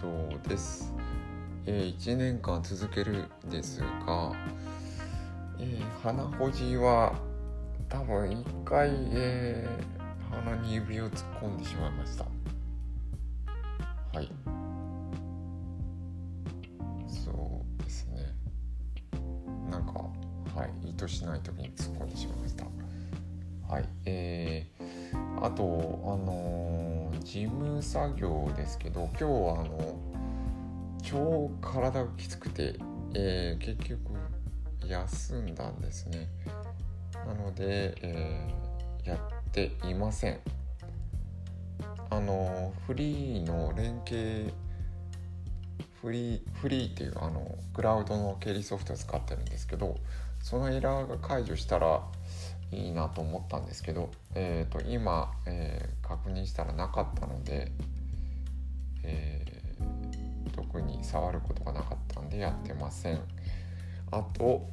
そうです、えー、1年間続けるんですが、えー、鼻ほじは多分1回、えー、鼻に指を突っ込んでしまいました。はい。そうですね。なんかはい意図しない時に突っ込んでしまいました。はい。えー、あとあのー、事務作業ですけど今日はあの超体がきつくて、えー、結局休んだんですね。なので、えー、やっていません。あのフリーの連携フリーフリーっていうあのクラウドの経理ソフトを使ってるんですけどそのエラーが解除したらいいなと思ったんですけど、えーと、今、えー、確認したらなかったので、えー、特に触ることがなかったんでやってません。あと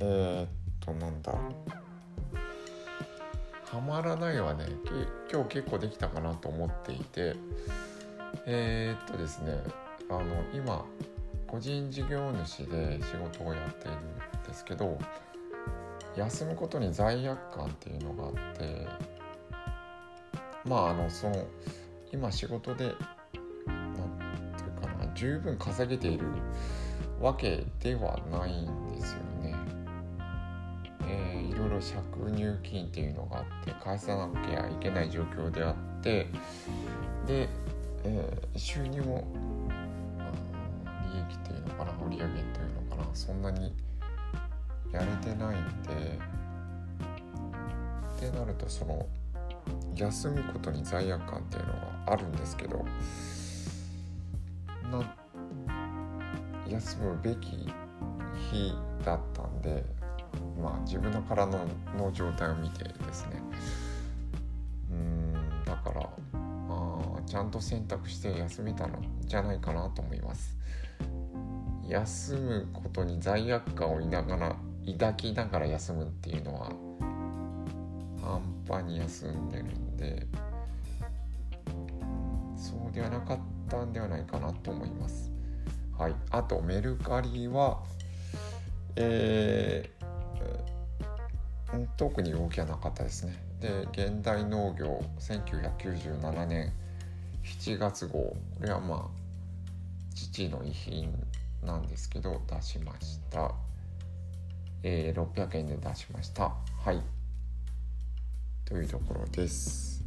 えー、っとなんだ。はまらないはね。今日結構できたかなと思っていてえー、っとですねあの今個人事業主で仕事をやっているんですけど休むことに罪悪感っていうのがあってまああのその今仕事で何て言うかな十分稼げているわけではないんですよね。えー、いろいろ借入金っていうのがあって返さなきゃいけない状況であってで、えー、収入も利益っていうのかな売り上げというのかなそんなにやれてないんでってなるとその休むことに罪悪感っていうのがあるんですけどな休むべき日だったんでまあ、自分の体のの状態を見てですね。うんだからあちゃんと選択して休めたのじゃないかなと思います。休むことに罪悪感を抱ながら抱きながら休むっていうのは半端に休んでるんでそうではなかったんではないかなと思います。はい。あとメルカリはえー特に動きはなかったですね。で現代農業1997年7月号。これはまあ父の遺品なんですけど出しました。えー、600円で出しましたはいというところです。